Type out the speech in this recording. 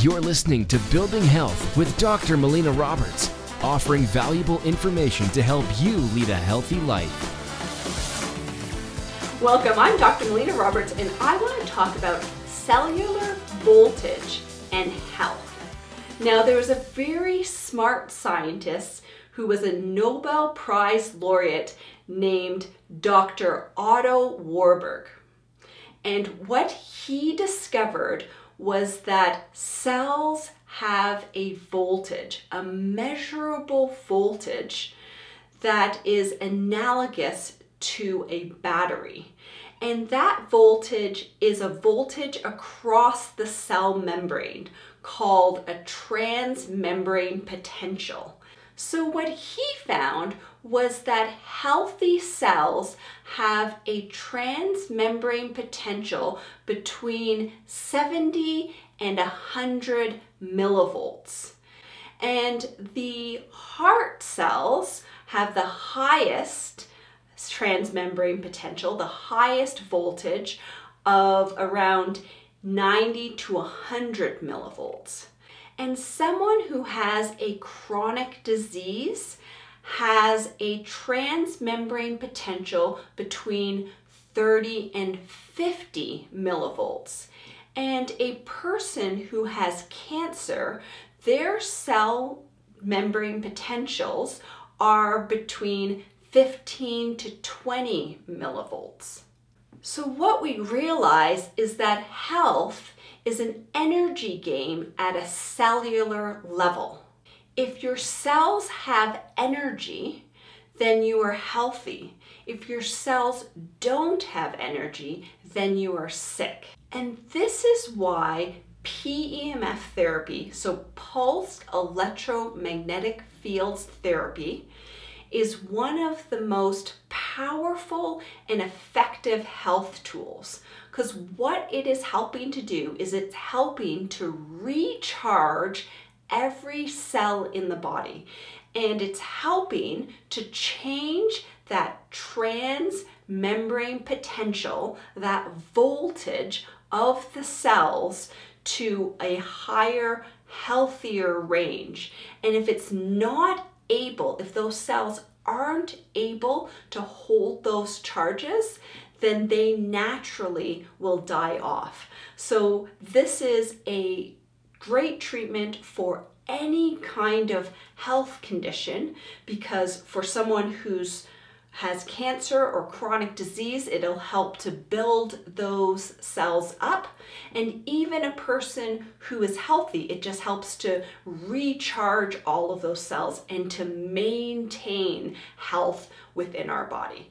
You're listening to Building Health with Dr. Melina Roberts, offering valuable information to help you lead a healthy life. Welcome, I'm Dr. Melina Roberts, and I want to talk about cellular voltage and health. Now, there was a very smart scientist who was a Nobel Prize laureate named Dr. Otto Warburg. And what he discovered was that cells have a voltage, a measurable voltage that is analogous to a battery. And that voltage is a voltage across the cell membrane called a transmembrane potential. So, what he found was that healthy cells have a transmembrane potential between 70 and 100 millivolts. And the heart cells have the highest transmembrane potential, the highest voltage of around 90 to 100 millivolts. And someone who has a chronic disease has a transmembrane potential between 30 and 50 millivolts. And a person who has cancer, their cell membrane potentials are between 15 to 20 millivolts. So, what we realize is that health is an energy game at a cellular level. If your cells have energy, then you are healthy. If your cells don't have energy, then you are sick. And this is why PEMF therapy, so pulsed electromagnetic fields therapy, is one of the most powerful and effective health tools because what it is helping to do is it's helping to recharge every cell in the body and it's helping to change that transmembrane potential, that voltage of the cells to a higher, healthier range. And if it's not able, if those cells aren't able to hold those charges, then they naturally will die off. So, this is a great treatment for any kind of health condition because for someone who's has cancer or chronic disease, it'll help to build those cells up. And even a person who is healthy, it just helps to recharge all of those cells and to maintain health within our body.